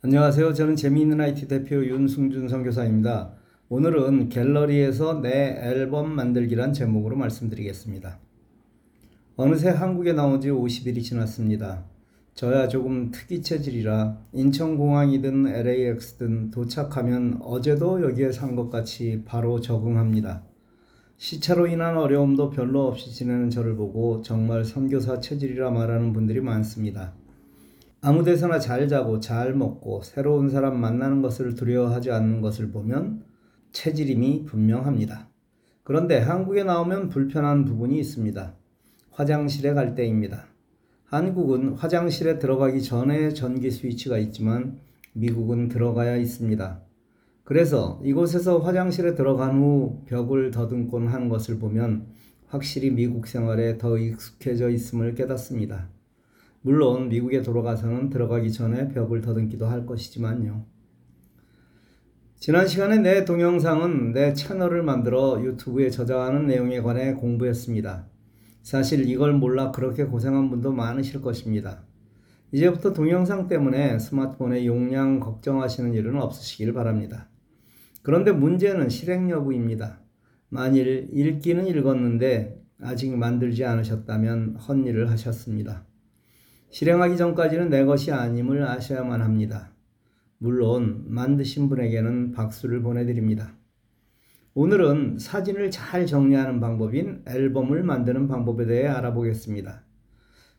안녕하세요. 저는 재미있는 IT 대표 윤승준 선교사입니다. 오늘은 갤러리에서 내 앨범 만들기란 제목으로 말씀드리겠습니다. 어느새 한국에 나온 지 50일이 지났습니다. 저야 조금 특이 체질이라 인천공항이든 LAX든 도착하면 어제도 여기에 산 것 같이 바로 적응합니다. 시차로 인한 어려움도 별로 없이 지내는 저를 보고 정말 선교사 체질이라 말하는 분들이 많습니다. 아무 데서나 잘 자고 잘 먹고 새로운 사람 만나는 것을 두려워하지 않는 것을 보면 체질임이 분명합니다. 그런데 한국에 나오면 불편한 부분이 있습니다. 화장실에 갈 때입니다. 한국은 화장실에 들어가기 전에 전기 스위치가 있지만 미국은 들어가야 있습니다. 그래서 이곳에서 화장실에 들어간 후 벽을 더듬곤 하는 것을 보면 확실히 미국 생활에 더 익숙해져 있음을 깨닫습니다. 물론 미국에 돌아가서는 들어가기 전에 벽을 더듬기도 할 것이지만요. 지난 시간에 내 동영상은 내 채널을 만들어 유튜브에 저장하는 내용에 관해 공부했습니다. 사실 이걸 몰라 그렇게 고생한 분도 많으실 것입니다. 이제부터 동영상 때문에 스마트폰의 용량 걱정하시는 일은 없으시길 바랍니다. 그런데 문제는 실행 여부입니다. 만일 읽기는 읽었는데 아직 만들지 않으셨다면 헛일을 하셨습니다. 실행하기 전까지는 내 것이 아님을 아셔야만 합니다. 물론 만드신 분에게는 박수를 보내드립니다. 오늘은 사진을 잘 정리하는 방법인 앨범을 만드는 방법에 대해 알아보겠습니다.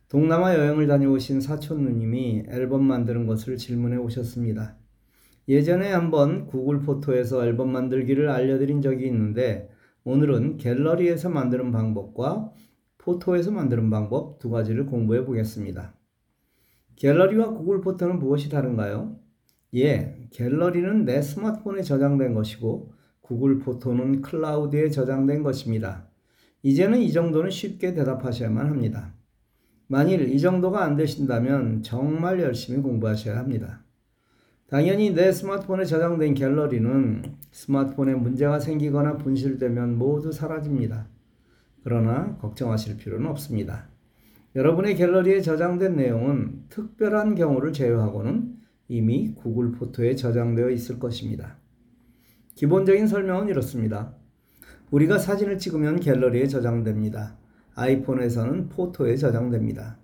동남아 여행을 다녀오신 사촌 누님이 앨범 만드는 것을 질문해 오셨습니다. 예전에 한번 구글 포토에서 앨범 만들기를 알려드린 적이 있는데 오늘은 갤러리에서 만드는 방법과 포토에서 만드는 방법 두 가지를 공부해 보겠습니다. 갤러리와 구글 포토는 무엇이 다른가요? 예, 갤러리는 내 스마트폰에 저장된 것이고 구글 포토는 클라우드에 저장된 것입니다. 이제는 이 정도는 쉽게 대답하셔야만 합니다. 만일 이 정도가 안 되신다면 정말 열심히 공부하셔야 합니다. 당연히 내 스마트폰에 저장된 갤러리는 스마트폰에 문제가 생기거나 분실되면 모두 사라집니다. 그러나 걱정하실 필요는 없습니다. 여러분의 갤러리에 저장된 내용은 특별한 경우를 제외하고는 이미 구글 포토에 저장되어 있을 것입니다. 기본적인 설명은 이렇습니다. 우리가 사진을 찍으면 갤러리에 저장됩니다. 아이폰에서는 포토에 저장됩니다.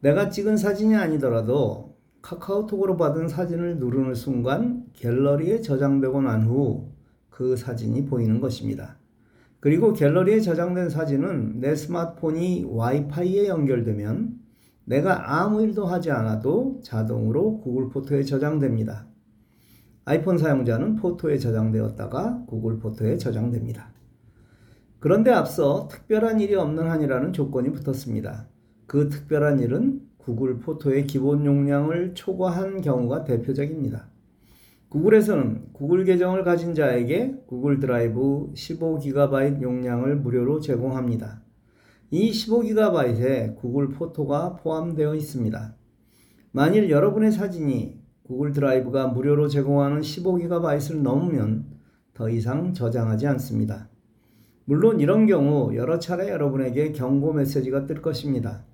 내가 찍은 사진이 아니더라도 카카오톡으로 받은 사진을 누르는 순간 갤러리에 저장되고 난 후 그 사진이 보이는 것입니다. 그리고 갤러리에 저장된 사진은 내 스마트폰이 와이파이에 연결되면 내가 아무 일도 하지 않아도 자동으로 구글 포토에 저장됩니다. 아이폰 사용자는 포토에 저장되었다가 구글 포토에 저장됩니다. 그런데 앞서 특별한 일이 없는 한이라는 조건이 붙었습니다. 그 특별한 일은 구글 포토의 기본 용량을 초과한 경우가 대표적입니다. 구글에서는 구글 계정을 가진 자에게 구글 드라이브 15GB 용량을 무료로 제공합니다. 이 15GB에 구글 포토가 포함되어 있습니다. 만일 여러분의 사진이 구글 드라이브가 무료로 제공하는 15GB를 넘으면 더 이상 저장하지 않습니다. 물론 이런 경우 여러 차례 여러분에게 경고 메시지가 뜰 것입니다.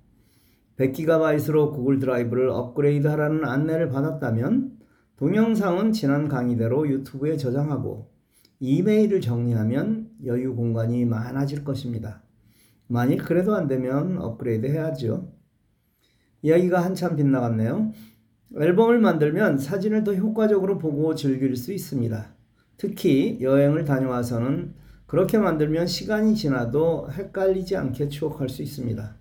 100GB로 구글 드라이브를 업그레이드 하라는 안내를 받았다면 동영상은 지난 강의대로 유튜브에 저장하고 이메일을 정리하면 여유 공간이 많아질 것입니다. 만일 그래도 안 되면 업그레이드 해야죠. 이야기가 한참 빗나갔네요. 앨범을 만들면 사진을 더 효과적으로 보고 즐길 수 있습니다. 특히 여행을 다녀와서는 그렇게 만들면 시간이 지나도 헷갈리지 않게 추억할 수 있습니다.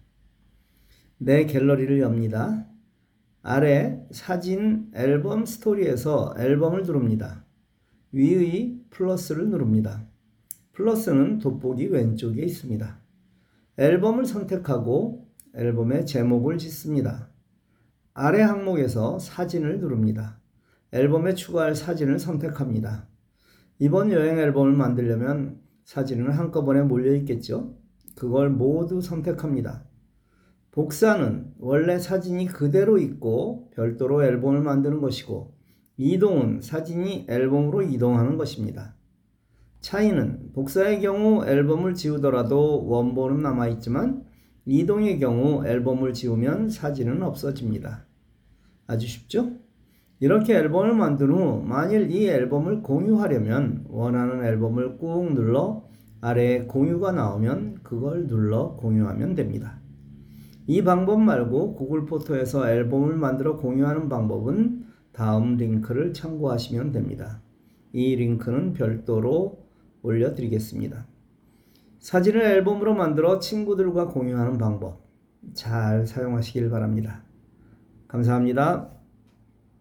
내 갤러리를 엽니다. 아래 사진 앨범 스토리에서 앨범을 누릅니다. 위의 플러스를 누릅니다. 플러스는 돋보기 왼쪽에 있습니다. 앨범을 선택하고 앨범의 제목을 짓습니다. 아래 항목에서 사진을 누릅니다. 앨범에 추가할 사진을 선택합니다. 이번 여행 앨범을 만들려면 사진은 한꺼번에 몰려 있겠죠? 그걸 모두 선택합니다. 복사는 원래 사진이 그대로 있고 별도로 앨범을 만드는 것이고 이동은 사진이 앨범으로 이동하는 것입니다. 차이는 복사의 경우 앨범을 지우더라도 원본은 남아있지만 이동의 경우 앨범을 지우면 사진은 없어집니다. 아주 쉽죠? 이렇게 앨범을 만든 후 만일 이 앨범을 공유하려면 원하는 앨범을 꾹 눌러 아래에 공유가 나오면 그걸 눌러 공유하면 됩니다. 이 방법 말고 구글 포토에서 앨범을 만들어 공유하는 방법은 다음 링크를 참고하시면 됩니다. 이 링크는 별도로 올려드리겠습니다. 사진을 앨범으로 만들어 친구들과 공유하는 방법 잘 사용하시길 바랍니다. 감사합니다.